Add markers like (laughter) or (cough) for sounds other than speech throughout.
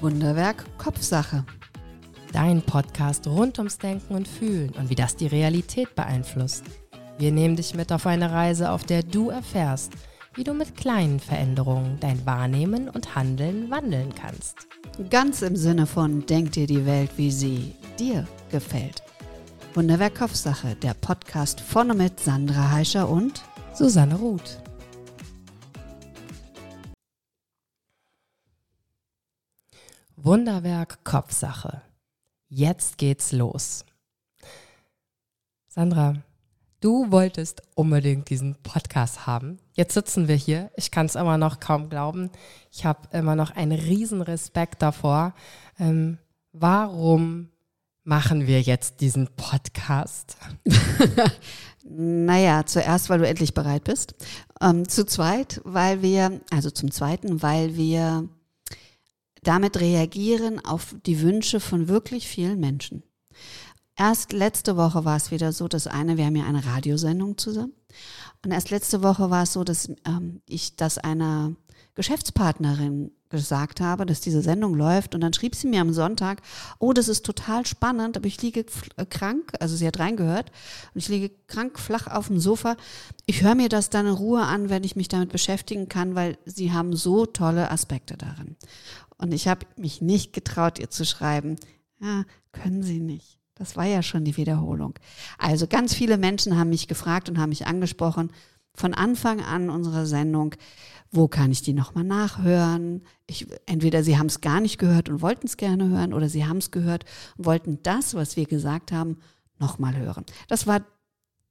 Wunderwerk Kopfsache. Dein Podcast rund ums Denken und Fühlen und wie das die Realität beeinflusst. Wir nehmen dich mit auf eine Reise, auf der du erfährst, wie du mit kleinen Veränderungen dein Wahrnehmen und Handeln wandeln kannst. Ganz im Sinne von Denk dir die Welt, wie sie dir gefällt. Wunderwerk Kopfsache, der Podcast von und mit Sandra Heischer und Susanne Ruth. Wunderwerk Kopfsache. Jetzt geht's los. Sandra, du wolltest unbedingt diesen Podcast haben. Jetzt sitzen wir hier. Ich kann es immer noch kaum glauben. Ich habe immer noch einen riesen Respekt davor. Ähm, warum machen wir jetzt diesen Podcast? (laughs) naja, zuerst, weil du endlich bereit bist. Ähm, zu zweit, weil wir, also zum zweiten, weil wir damit reagieren auf die Wünsche von wirklich vielen Menschen. Erst letzte Woche war es wieder so, dass eine, wir haben ja eine Radiosendung zusammen, und erst letzte Woche war es so, dass ähm, ich das einer Geschäftspartnerin gesagt habe, dass diese Sendung läuft und dann schrieb sie mir am Sonntag, oh, das ist total spannend, aber ich liege äh, krank, also sie hat reingehört und ich liege krank flach auf dem Sofa. Ich höre mir das dann in Ruhe an, wenn ich mich damit beschäftigen kann, weil sie haben so tolle Aspekte darin. Und ich habe mich nicht getraut, ihr zu schreiben, ja, können Sie nicht. Das war ja schon die Wiederholung. Also ganz viele Menschen haben mich gefragt und haben mich angesprochen, von Anfang an unserer Sendung, wo kann ich die nochmal nachhören? Ich, entweder sie haben es gar nicht gehört und wollten es gerne hören oder sie haben es gehört und wollten das, was wir gesagt haben, nochmal hören. Das war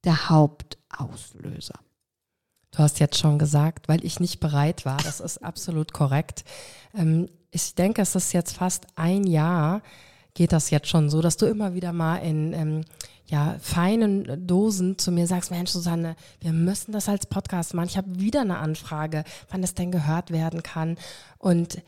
der Hauptauslöser. Du hast jetzt schon gesagt, weil ich nicht bereit war. Das ist absolut korrekt. Ähm, ich denke, es ist jetzt fast ein Jahr, geht das jetzt schon so, dass du immer wieder mal in ähm, ja, feinen Dosen zu mir sagst, Mensch, Susanne, wir müssen das als Podcast machen. Ich habe wieder eine Anfrage, wann das denn gehört werden kann. Und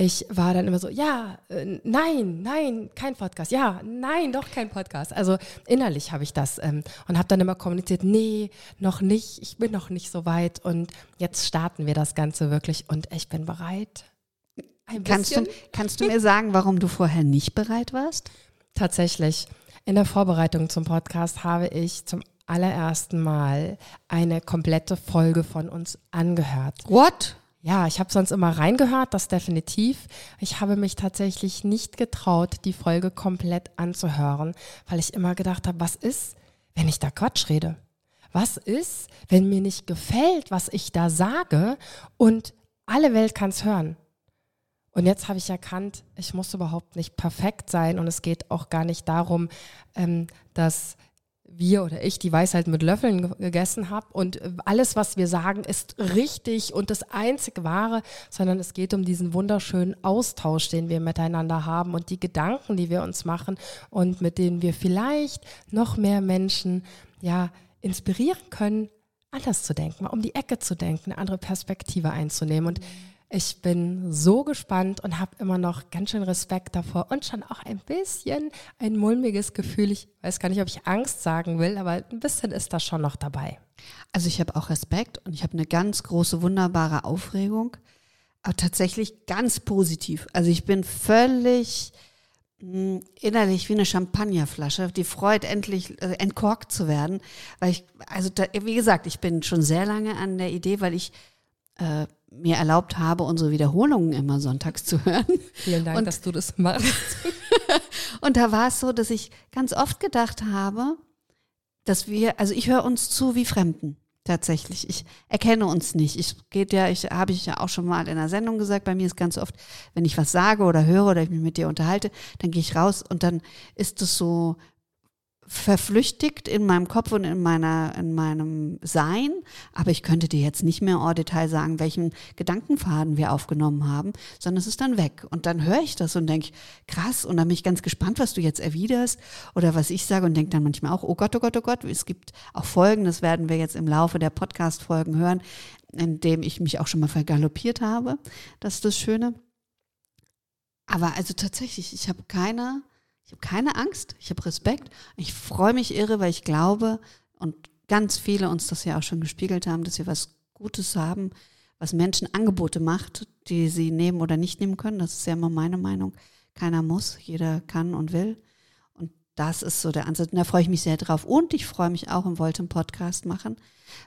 ich war dann immer so, ja, äh, nein, nein, kein Podcast, ja, nein, doch kein Podcast. Also innerlich habe ich das ähm, und habe dann immer kommuniziert, nee, noch nicht, ich bin noch nicht so weit und jetzt starten wir das Ganze wirklich und ich bin bereit. Ein kannst, du, kannst du mir sagen, warum du vorher nicht bereit warst? Tatsächlich. In der Vorbereitung zum Podcast habe ich zum allerersten Mal eine komplette Folge von uns angehört. What? Ja, ich habe sonst immer reingehört, das definitiv. Ich habe mich tatsächlich nicht getraut, die Folge komplett anzuhören, weil ich immer gedacht habe, was ist, wenn ich da Quatsch rede? Was ist, wenn mir nicht gefällt, was ich da sage und alle Welt kann es hören? Und jetzt habe ich erkannt, ich muss überhaupt nicht perfekt sein. Und es geht auch gar nicht darum, ähm, dass wir oder ich die Weisheit mit Löffeln gegessen habe und alles, was wir sagen, ist richtig und das einzig wahre, sondern es geht um diesen wunderschönen Austausch, den wir miteinander haben und die Gedanken, die wir uns machen und mit denen wir vielleicht noch mehr Menschen ja inspirieren können, anders zu denken, mal um die Ecke zu denken, eine andere Perspektive einzunehmen. Und ich bin so gespannt und habe immer noch ganz schön Respekt davor und schon auch ein bisschen ein mulmiges Gefühl. Ich weiß gar nicht, ob ich Angst sagen will, aber ein bisschen ist das schon noch dabei. Also ich habe auch Respekt und ich habe eine ganz große, wunderbare Aufregung, aber tatsächlich ganz positiv. Also ich bin völlig hm, innerlich wie eine Champagnerflasche, die freut endlich äh, entkorkt zu werden, weil ich, also da, wie gesagt, ich bin schon sehr lange an der Idee, weil ich äh, mir erlaubt habe, unsere Wiederholungen immer sonntags zu hören. Vielen Dank, und, dass du das machst. (laughs) und da war es so, dass ich ganz oft gedacht habe, dass wir, also ich höre uns zu wie Fremden. Tatsächlich. Ich erkenne uns nicht. Ich geht ja, ich habe ich ja auch schon mal in einer Sendung gesagt, bei mir ist ganz oft, wenn ich was sage oder höre oder ich mich mit dir unterhalte, dann gehe ich raus und dann ist es so verflüchtigt in meinem Kopf und in meiner in meinem Sein, aber ich könnte dir jetzt nicht mehr en Detail sagen, welchen Gedankenfaden wir aufgenommen haben, sondern es ist dann weg und dann höre ich das und denke, krass und dann bin ich ganz gespannt, was du jetzt erwiderst oder was ich sage und denke dann manchmal auch, oh Gott, oh Gott, oh Gott, es gibt auch Folgen, das werden wir jetzt im Laufe der Podcast Folgen hören, in dem ich mich auch schon mal vergaloppiert habe. Das ist das Schöne. Aber also tatsächlich, ich habe keine ich habe keine Angst, ich habe Respekt. Ich freue mich irre, weil ich glaube und ganz viele uns das ja auch schon gespiegelt haben, dass wir was Gutes haben, was Menschen Angebote macht, die sie nehmen oder nicht nehmen können. Das ist ja immer meine Meinung. Keiner muss, jeder kann und will. Und das ist so der Ansatz. Und da freue ich mich sehr drauf. Und ich freue mich auch und wollte einen Podcast machen,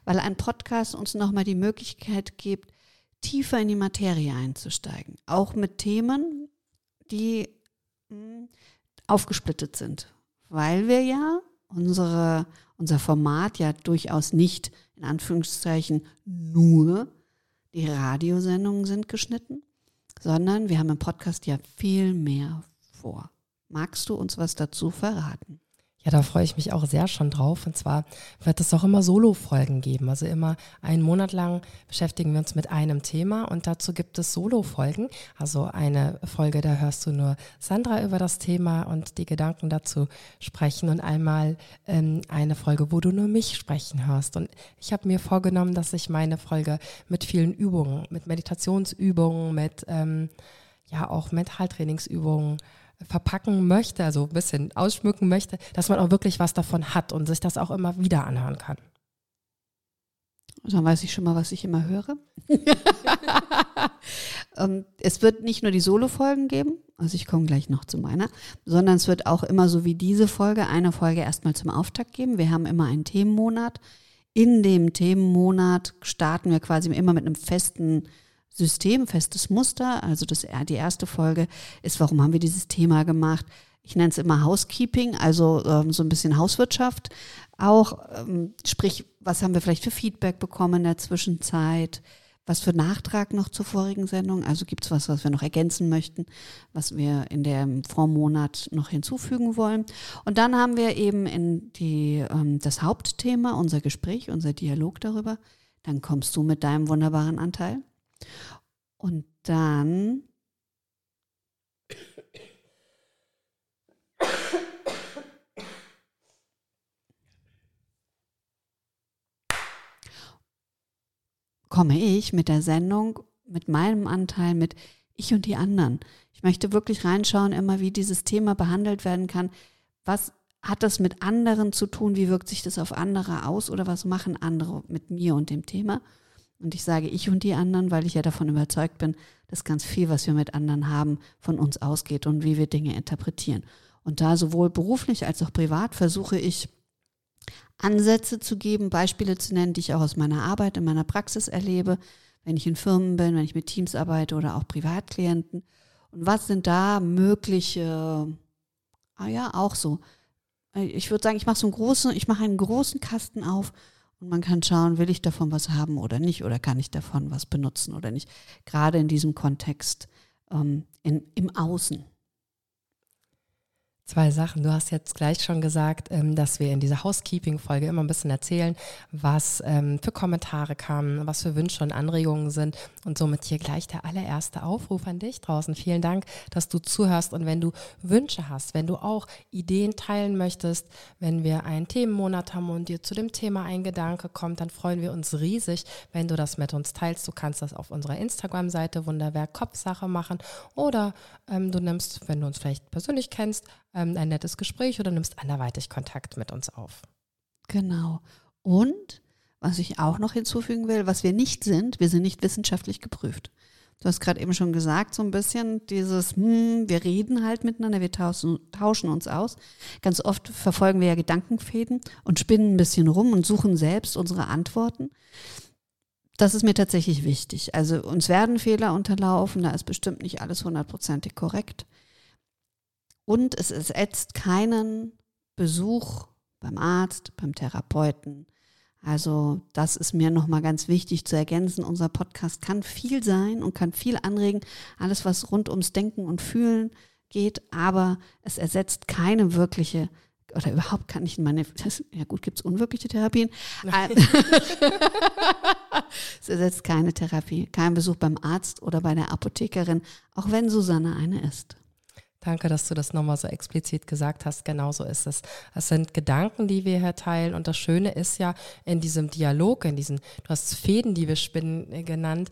weil ein Podcast uns nochmal die Möglichkeit gibt, tiefer in die Materie einzusteigen. Auch mit Themen, die hm, aufgesplittet sind. Weil wir ja unsere, unser Format ja durchaus nicht in Anführungszeichen nur die Radiosendungen sind geschnitten, sondern wir haben im Podcast ja viel mehr vor. Magst du uns was dazu verraten? Ja, da freue ich mich auch sehr schon drauf. Und zwar wird es auch immer Solo-Folgen geben. Also immer einen Monat lang beschäftigen wir uns mit einem Thema und dazu gibt es Solo-Folgen. Also eine Folge, da hörst du nur Sandra über das Thema und die Gedanken dazu sprechen und einmal ähm, eine Folge, wo du nur mich sprechen hörst. Und ich habe mir vorgenommen, dass ich meine Folge mit vielen Übungen, mit Meditationsübungen, mit ähm, ja auch Mentaltrainingsübungen verpacken möchte, also ein bisschen ausschmücken möchte, dass man auch wirklich was davon hat und sich das auch immer wieder anhören kann. Dann weiß ich schon mal, was ich immer höre. (laughs) Ähm, es wird nicht nur die Solo-Folgen geben, also ich komme gleich noch zu meiner, sondern es wird auch immer so wie diese Folge eine Folge erstmal zum Auftakt geben. Wir haben immer einen Themenmonat. In dem Themenmonat starten wir quasi immer mit einem festen System, festes Muster. Also das, die erste Folge ist, warum haben wir dieses Thema gemacht? Ich nenne es immer Housekeeping, also ähm, so ein bisschen Hauswirtschaft. Auch, ähm, sprich, was haben wir vielleicht für Feedback bekommen in der Zwischenzeit? Was für Nachtrag noch zur vorigen Sendung? Also gibt es was, was wir noch ergänzen möchten, was wir in dem Vormonat noch hinzufügen wollen? Und dann haben wir eben in die, ähm, das Hauptthema, unser Gespräch, unser Dialog darüber. Dann kommst du mit deinem wunderbaren Anteil. Und dann komme ich mit der Sendung, mit meinem Anteil, mit ich und die anderen. Ich möchte wirklich reinschauen, immer wie dieses Thema behandelt werden kann. Was hat das mit anderen zu tun? Wie wirkt sich das auf andere aus? Oder was machen andere mit mir und dem Thema? Und ich sage ich und die anderen, weil ich ja davon überzeugt bin, dass ganz viel, was wir mit anderen haben, von uns ausgeht und wie wir Dinge interpretieren. Und da sowohl beruflich als auch privat versuche ich Ansätze zu geben, Beispiele zu nennen, die ich auch aus meiner Arbeit, in meiner Praxis erlebe, wenn ich in Firmen bin, wenn ich mit Teams arbeite oder auch Privatklienten. Und was sind da mögliche, ah ja, auch so. Ich würde sagen, ich mache so einen großen, ich mache einen großen Kasten auf und man kann schauen, will ich davon was haben oder nicht, oder kann ich davon was benutzen oder nicht. Gerade in diesem Kontext ähm, in, im Außen. Zwei Sachen. Du hast jetzt gleich schon gesagt, ähm, dass wir in dieser Housekeeping-Folge immer ein bisschen erzählen, was ähm, für Kommentare kamen, was für Wünsche und Anregungen sind. Und somit hier gleich der allererste Aufruf an dich draußen. Vielen Dank, dass du zuhörst. Und wenn du Wünsche hast, wenn du auch Ideen teilen möchtest, wenn wir einen Themenmonat haben und dir zu dem Thema ein Gedanke kommt, dann freuen wir uns riesig, wenn du das mit uns teilst. Du kannst das auf unserer Instagram-Seite Wunderwerk Kopfsache machen oder ähm, du nimmst, wenn du uns vielleicht persönlich kennst, ähm, ein nettes Gespräch oder nimmst anderweitig Kontakt mit uns auf. Genau. Und was ich auch noch hinzufügen will, was wir nicht sind, wir sind nicht wissenschaftlich geprüft. Du hast gerade eben schon gesagt, so ein bisschen dieses, hm, wir reden halt miteinander, wir tauschen, tauschen uns aus. Ganz oft verfolgen wir ja Gedankenfäden und spinnen ein bisschen rum und suchen selbst unsere Antworten. Das ist mir tatsächlich wichtig. Also uns werden Fehler unterlaufen, da ist bestimmt nicht alles hundertprozentig korrekt. Und es ersetzt keinen Besuch beim Arzt, beim Therapeuten. Also das ist mir nochmal ganz wichtig zu ergänzen. Unser Podcast kann viel sein und kann viel anregen. Alles, was rund ums Denken und Fühlen geht, aber es ersetzt keine wirkliche oder überhaupt kann ich meine, das, ja gut, gibt es unwirkliche Therapien. (laughs) es ersetzt keine Therapie, kein Besuch beim Arzt oder bei der Apothekerin, auch wenn Susanne eine ist. Danke, dass du das nochmal so explizit gesagt hast. Genauso ist es. Es sind Gedanken, die wir hier teilen. Und das Schöne ist ja in diesem Dialog, in diesen, du hast Fäden, die wir spinnen, äh, genannt.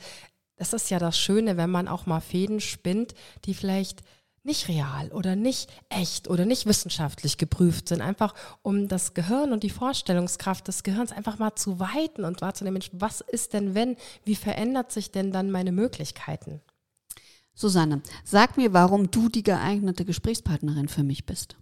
Es ist ja das Schöne, wenn man auch mal Fäden spinnt, die vielleicht nicht real oder nicht echt oder nicht wissenschaftlich geprüft sind, einfach um das Gehirn und die Vorstellungskraft des Gehirns einfach mal zu weiten und wahrzunehmen, was ist denn wenn, wie verändert sich denn dann meine Möglichkeiten? Susanne, sag mir, warum du die geeignete Gesprächspartnerin für mich bist.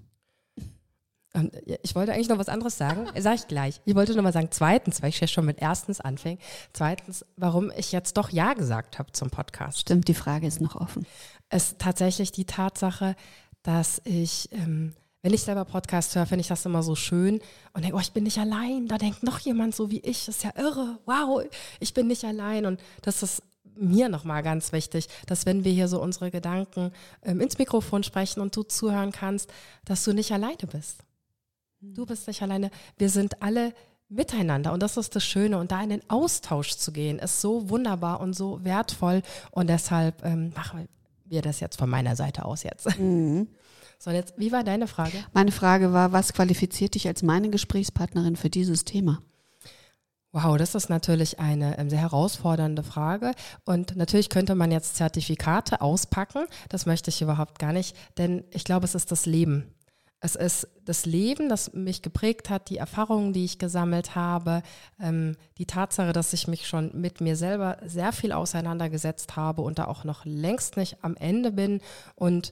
Und ich wollte eigentlich noch was anderes sagen. (laughs) Sag ich gleich. Ich wollte noch mal sagen, zweitens, weil ich ja schon mit erstens anfing. Zweitens, warum ich jetzt doch Ja gesagt habe zum Podcast. Stimmt, die Frage ist noch offen. Es ist tatsächlich die Tatsache, dass ich, ähm, wenn ich selber Podcast höre, finde ich das immer so schön und denke, oh, ich bin nicht allein. Da denkt noch jemand so wie ich. Das ist ja irre. Wow, ich bin nicht allein. Und das ist mir nochmal ganz wichtig, dass wenn wir hier so unsere Gedanken ähm, ins Mikrofon sprechen und du zuhören kannst, dass du nicht alleine bist. Du bist nicht alleine. Wir sind alle miteinander und das ist das Schöne. Und da in den Austausch zu gehen, ist so wunderbar und so wertvoll. Und deshalb ähm, machen wir das jetzt von meiner Seite aus jetzt. Mhm. So, jetzt, wie war deine Frage? Meine Frage war, was qualifiziert dich als meine Gesprächspartnerin für dieses Thema? Wow, das ist natürlich eine ähm, sehr herausfordernde Frage. Und natürlich könnte man jetzt Zertifikate auspacken. Das möchte ich überhaupt gar nicht, denn ich glaube, es ist das Leben. Es ist das Leben, das mich geprägt hat, die Erfahrungen, die ich gesammelt habe, ähm, die Tatsache, dass ich mich schon mit mir selber sehr viel auseinandergesetzt habe und da auch noch längst nicht am Ende bin und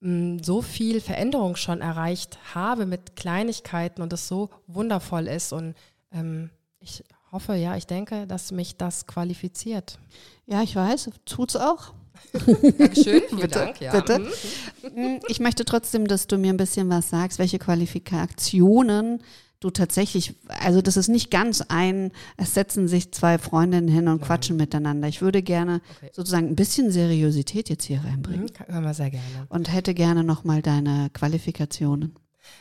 mh, so viel Veränderung schon erreicht habe mit Kleinigkeiten und es so wundervoll ist. Und ähm, ich hoffe, ja, ich denke, dass mich das qualifiziert. Ja, ich weiß, tut's auch. (laughs) Dankeschön, vielen bitte, Dank. Ja. Bitte. Mhm. Ich möchte trotzdem, dass du mir ein bisschen was sagst, welche Qualifikationen du tatsächlich, also das ist nicht ganz ein, es setzen sich zwei Freundinnen hin und Nein. quatschen miteinander. Ich würde gerne okay. sozusagen ein bisschen Seriosität jetzt hier reinbringen. Mhm, können wir sehr gerne. Und hätte gerne nochmal deine Qualifikationen.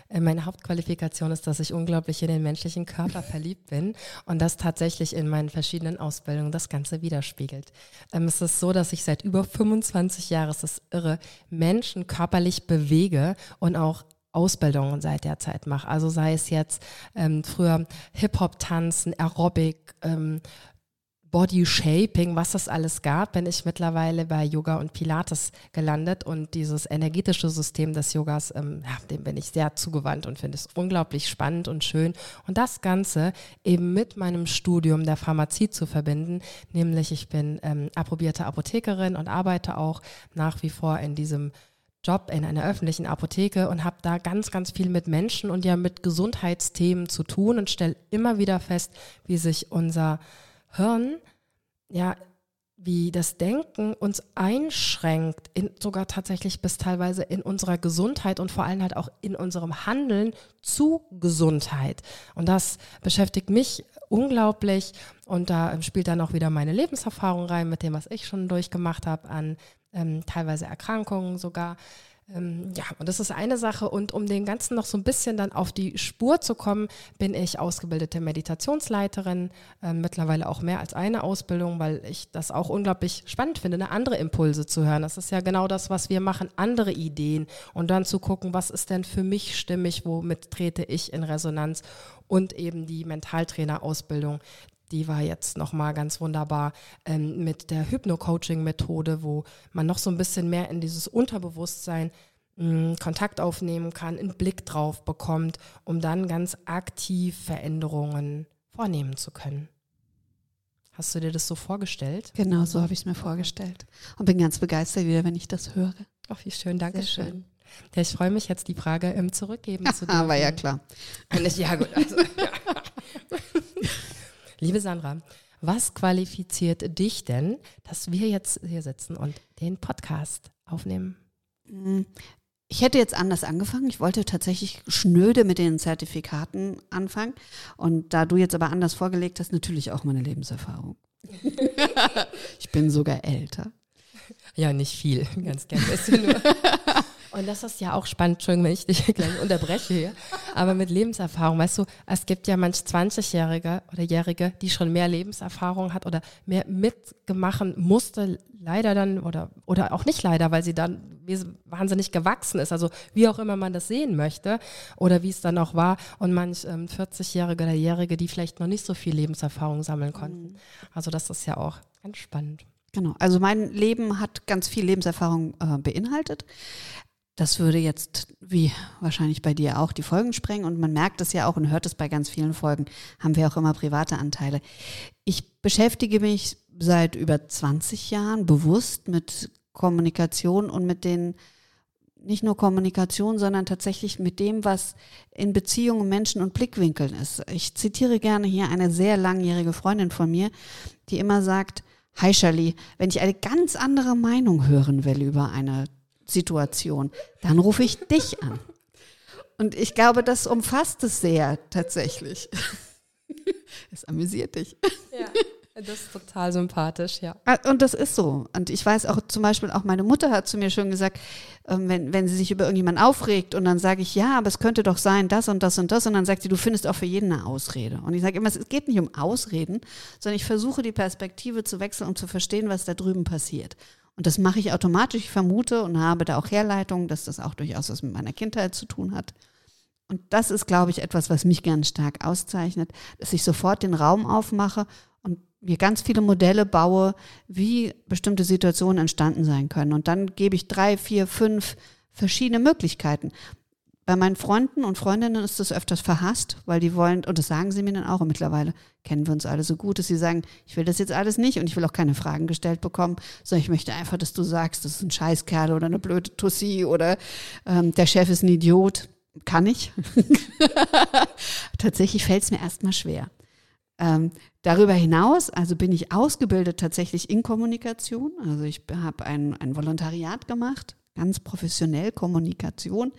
Äh, meine Hauptqualifikation ist, dass ich unglaublich in den menschlichen Körper (laughs) verliebt bin und das tatsächlich in meinen verschiedenen Ausbildungen das Ganze widerspiegelt. Ähm, es ist so, dass ich seit über 25 Jahren, es ist irre, Menschen körperlich bewege und auch Ausbildungen seit der Zeit mache. Also sei es jetzt ähm, früher Hip-Hop-Tanzen, Aerobic, ähm, Body Shaping, was es alles gab, bin ich mittlerweile bei Yoga und Pilates gelandet und dieses energetische System des Yogas, ähm, ja, dem bin ich sehr zugewandt und finde es unglaublich spannend und schön. Und das Ganze eben mit meinem Studium der Pharmazie zu verbinden, nämlich ich bin ähm, approbierte Apothekerin und arbeite auch nach wie vor in diesem Job in einer öffentlichen Apotheke und habe da ganz, ganz viel mit Menschen und ja mit Gesundheitsthemen zu tun und stelle immer wieder fest, wie sich unser Hirn, ja, wie das Denken uns einschränkt, in, sogar tatsächlich bis teilweise in unserer Gesundheit und vor allem halt auch in unserem Handeln zu Gesundheit. Und das beschäftigt mich unglaublich und da spielt dann auch wieder meine Lebenserfahrung rein mit dem, was ich schon durchgemacht habe an ähm, teilweise Erkrankungen sogar. Ähm, ja, und das ist eine Sache. Und um den Ganzen noch so ein bisschen dann auf die Spur zu kommen, bin ich ausgebildete Meditationsleiterin, äh, mittlerweile auch mehr als eine Ausbildung, weil ich das auch unglaublich spannend finde, eine andere Impulse zu hören. Das ist ja genau das, was wir machen, andere Ideen und dann zu gucken, was ist denn für mich stimmig, womit trete ich in Resonanz und eben die Mentaltrainer-Ausbildung, die war jetzt nochmal ganz wunderbar ähm, mit der Hypno-Coaching-Methode, wo man noch so ein bisschen mehr in dieses Unterbewusstsein mh, mm, Kontakt aufnehmen kann, einen Blick drauf bekommt, um dann ganz aktiv Veränderungen vornehmen zu können. Hast du dir das so vorgestellt? Genau, so habe ich es mir vorgestellt. Und bin ganz begeistert wieder, wenn ich das höre. Ach, wie schön, danke Sehr schön. Ja, ich freue mich jetzt, die Frage ähm, zurückgeben (laughs) zu dürfen. Aber ja, klar. ja, gut. Also, ja. (laughs) Liebe Sandra, was qualifiziert dich denn, dass wir jetzt hier sitzen und den Podcast aufnehmen? Mm, ich hätte jetzt anders angefangen. Ich wollte tatsächlich schnöde mit den Zertifikaten anfangen. Und da du jetzt aber anders vorgelegt hast, natürlich auch meine Lebenserfahrung. (laughs) ich bin sogar älter. Ja, nicht viel, ganz gern. Nur. (laughs) Und das ist ja auch spannend, Entschuldigung, wenn ich dich (laughs) gleich unterbreche hier. Aber mit Lebenserfahrung, weißt du, es gibt ja manch 20-Jährige oder Jährige, die schon mehr Lebenserfahrung hat oder mehr mitgemacht musste, leider dann oder, oder auch nicht leider, weil sie dann wahnsinnig gewachsen ist. Also wie auch immer man das sehen möchte oder wie es dann auch war. Und manch ähm, 40-Jährige oder Jährige, die vielleicht noch nicht so viel Lebenserfahrung sammeln konnten. Mhm. Also das ist ja auch ganz spannend. Genau, also mein Leben hat ganz viel Lebenserfahrung äh, beinhaltet. Das würde jetzt, wie wahrscheinlich bei dir auch, die Folgen sprengen. Und man merkt es ja auch und hört es bei ganz vielen Folgen, haben wir auch immer private Anteile. Ich beschäftige mich seit über 20 Jahren bewusst mit Kommunikation und mit den nicht nur Kommunikation, sondern tatsächlich mit dem, was in Beziehungen, Menschen und Blickwinkeln ist. Ich zitiere gerne hier eine sehr langjährige Freundin von mir, die immer sagt, Hi Shirley, wenn ich eine ganz andere Meinung hören will über eine Situation, dann rufe ich dich an. Und ich glaube, das umfasst es sehr tatsächlich. (laughs) Es amüsiert dich. Ja. (laughs) Das ist total sympathisch, ja. Ah, und das ist so. Und ich weiß auch zum Beispiel, auch meine Mutter hat zu mir schon gesagt, ähm, wenn, wenn sie sich über irgendjemanden aufregt und dann sage ich, ja, aber es könnte doch sein, das und das und das. Und dann sagt sie, du findest auch für jeden eine Ausrede. Und ich sage immer, es geht nicht um Ausreden, sondern ich versuche die Perspektive zu wechseln und zu verstehen, was da drüben passiert. Und das mache ich automatisch. Ich vermute und habe da auch Herleitungen, dass das auch durchaus was mit meiner Kindheit zu tun hat. Und das ist, glaube ich, etwas, was mich ganz stark auszeichnet, dass ich sofort den Raum aufmache mir ganz viele Modelle baue, wie bestimmte Situationen entstanden sein können. Und dann gebe ich drei, vier, fünf verschiedene Möglichkeiten. Bei meinen Freunden und Freundinnen ist das öfters verhasst, weil die wollen, und das sagen sie mir dann auch, und mittlerweile kennen wir uns alle so gut, dass sie sagen, ich will das jetzt alles nicht und ich will auch keine Fragen gestellt bekommen, sondern ich möchte einfach, dass du sagst, das ist ein Scheißkerl oder eine blöde Tussi oder ähm, der Chef ist ein Idiot. Kann ich. (laughs) Tatsächlich fällt es mir erstmal schwer. Ähm, darüber hinaus, also bin ich ausgebildet tatsächlich in Kommunikation. Also ich habe ein, ein Volontariat gemacht, ganz professionell Kommunikation.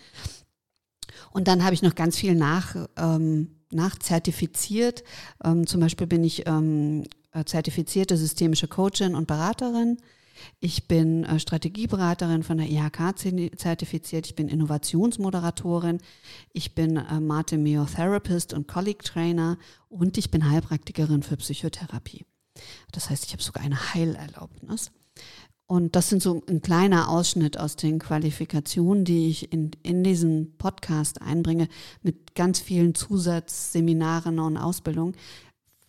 Und dann habe ich noch ganz viel nach, ähm, nachzertifiziert. Ähm, zum Beispiel bin ich ähm, zertifizierte systemische Coachin und Beraterin. Ich bin äh, Strategieberaterin von der IHK zertifiziert. Ich bin Innovationsmoderatorin. Ich bin äh, Mate Myotherapist und Colleague Trainer und ich bin Heilpraktikerin für Psychotherapie. Das heißt, ich habe sogar eine Heilerlaubnis. Und das sind so ein kleiner Ausschnitt aus den Qualifikationen, die ich in, in diesen Podcast einbringe, mit ganz vielen Zusatzseminaren und Ausbildungen,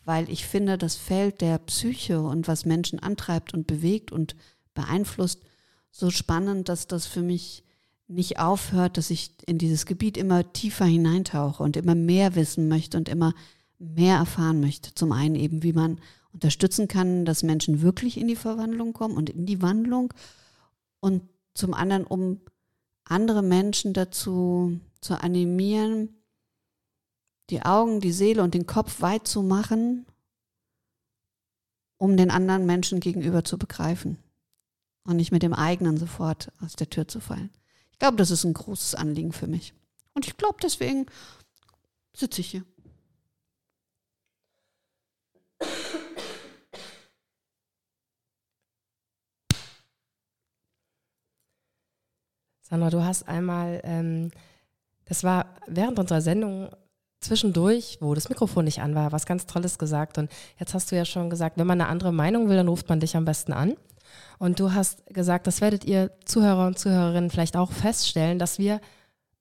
weil ich finde, das Feld der Psyche und was Menschen antreibt und bewegt und beeinflusst, so spannend, dass das für mich nicht aufhört, dass ich in dieses Gebiet immer tiefer hineintauche und immer mehr wissen möchte und immer mehr erfahren möchte. Zum einen eben, wie man unterstützen kann, dass Menschen wirklich in die Verwandlung kommen und in die Wandlung und zum anderen, um andere Menschen dazu zu animieren, die Augen, die Seele und den Kopf weit zu machen, um den anderen Menschen gegenüber zu begreifen und nicht mit dem eigenen sofort aus der Tür zu fallen. Ich glaube, das ist ein großes Anliegen für mich. Und ich glaube, deswegen sitze ich hier. Sandra, du hast einmal, ähm, das war während unserer Sendung zwischendurch, wo das Mikrofon nicht an war, was ganz Tolles gesagt. Und jetzt hast du ja schon gesagt, wenn man eine andere Meinung will, dann ruft man dich am besten an. Und du hast gesagt, das werdet ihr Zuhörer und Zuhörerinnen vielleicht auch feststellen, dass wir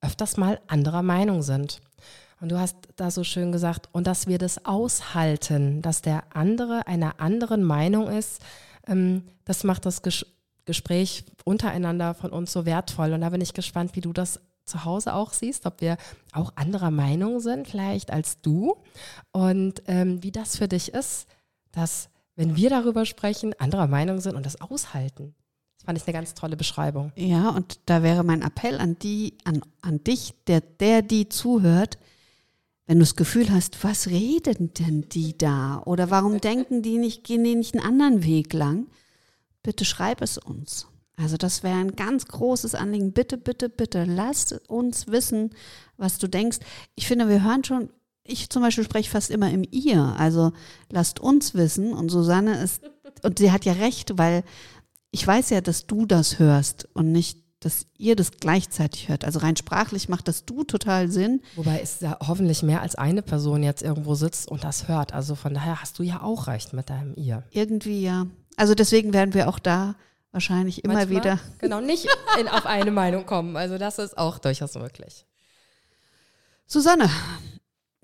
öfters mal anderer Meinung sind. Und du hast da so schön gesagt, und dass wir das aushalten, dass der andere einer anderen Meinung ist, ähm, das macht das Ges Gespräch untereinander von uns so wertvoll. Und da bin ich gespannt, wie du das zu Hause auch siehst, ob wir auch anderer Meinung sind vielleicht als du und ähm, wie das für dich ist, dass wenn wir darüber sprechen, anderer Meinung sind und das aushalten. Das fand ich eine ganz tolle Beschreibung. Ja, und da wäre mein Appell an die, an, an dich, der, der die zuhört, wenn du das Gefühl hast, was reden denn die da? Oder warum denken die nicht, gehen die nicht einen anderen Weg lang? Bitte schreib es uns. Also das wäre ein ganz großes Anliegen. Bitte, bitte, bitte, lasst uns wissen, was du denkst. Ich finde, wir hören schon, ich zum Beispiel spreche fast immer im Ihr. Also lasst uns wissen. Und Susanne ist, und sie hat ja recht, weil ich weiß ja, dass du das hörst und nicht, dass ihr das gleichzeitig hört. Also rein sprachlich macht das du total Sinn. Wobei es ja hoffentlich mehr als eine Person jetzt irgendwo sitzt und das hört. Also von daher hast du ja auch recht mit deinem Ihr. Irgendwie ja. Also deswegen werden wir auch da wahrscheinlich immer Manchmal, wieder. Genau, nicht in, auf eine Meinung kommen. Also das ist auch durchaus möglich. Susanne,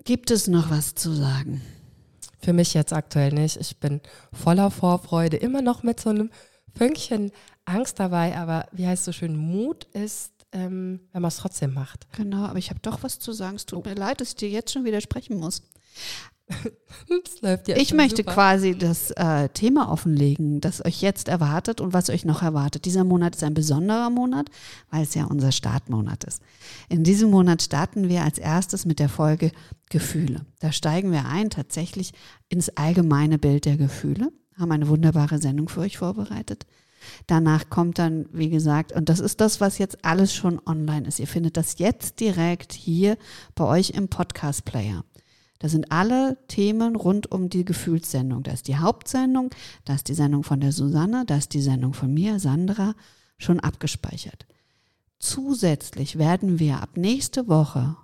gibt es noch was zu sagen? Für mich jetzt aktuell nicht. Ich bin voller Vorfreude, immer noch mit so einem Fünkchen Angst dabei, aber wie heißt so schön, Mut ist, ähm, wenn man es trotzdem macht. Genau, aber ich habe doch was zu sagen. Es tut oh. mir leid, dass ich dir jetzt schon widersprechen muss. (laughs) ja Ich möchte super. quasi das äh, Thema offenlegen, das euch jetzt erwartet und was euch noch erwartet. Dieser Monat ist ein besonderer Monat, weil es ja unser Startmonat ist. In diesem Monat starten wir als erstes mit der Folge Gefühle. Da steigen wir ein tatsächlich ins allgemeine Bild der Gefühle, haben eine wunderbare Sendung für euch vorbereitet. Danach kommt dann, wie gesagt, und das ist das, was jetzt alles schon online ist. Ihr findet das jetzt direkt hier bei euch im Podcast-Player. Da sind alle Themen rund um die Gefühlssendung. Da ist die Hauptsendung, da ist die Sendung von der Susanne, da ist die Sendung von mir, Sandra, schon abgespeichert. Zusätzlich werden wir ab nächste Woche,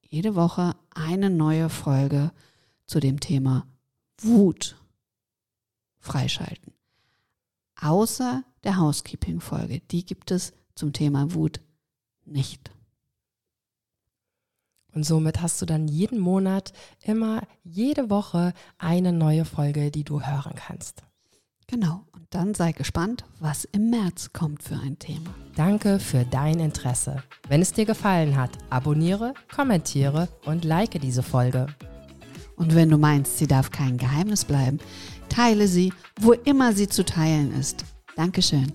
jede Woche, eine neue Folge zu dem Thema Wut freischalten. Außer der Housekeeping-Folge. Die gibt es zum Thema Wut nicht. Und somit hast du dann jeden Monat immer jede Woche eine neue Folge, die du hören kannst. Genau. Und dann sei gespannt, was im März kommt für ein Thema. Danke für dein Interesse. Wenn es dir gefallen hat, abonniere, kommentiere und like diese Folge. Und wenn du meinst, sie darf kein Geheimnis bleiben, teile sie, wo immer sie zu teilen ist. Dankeschön.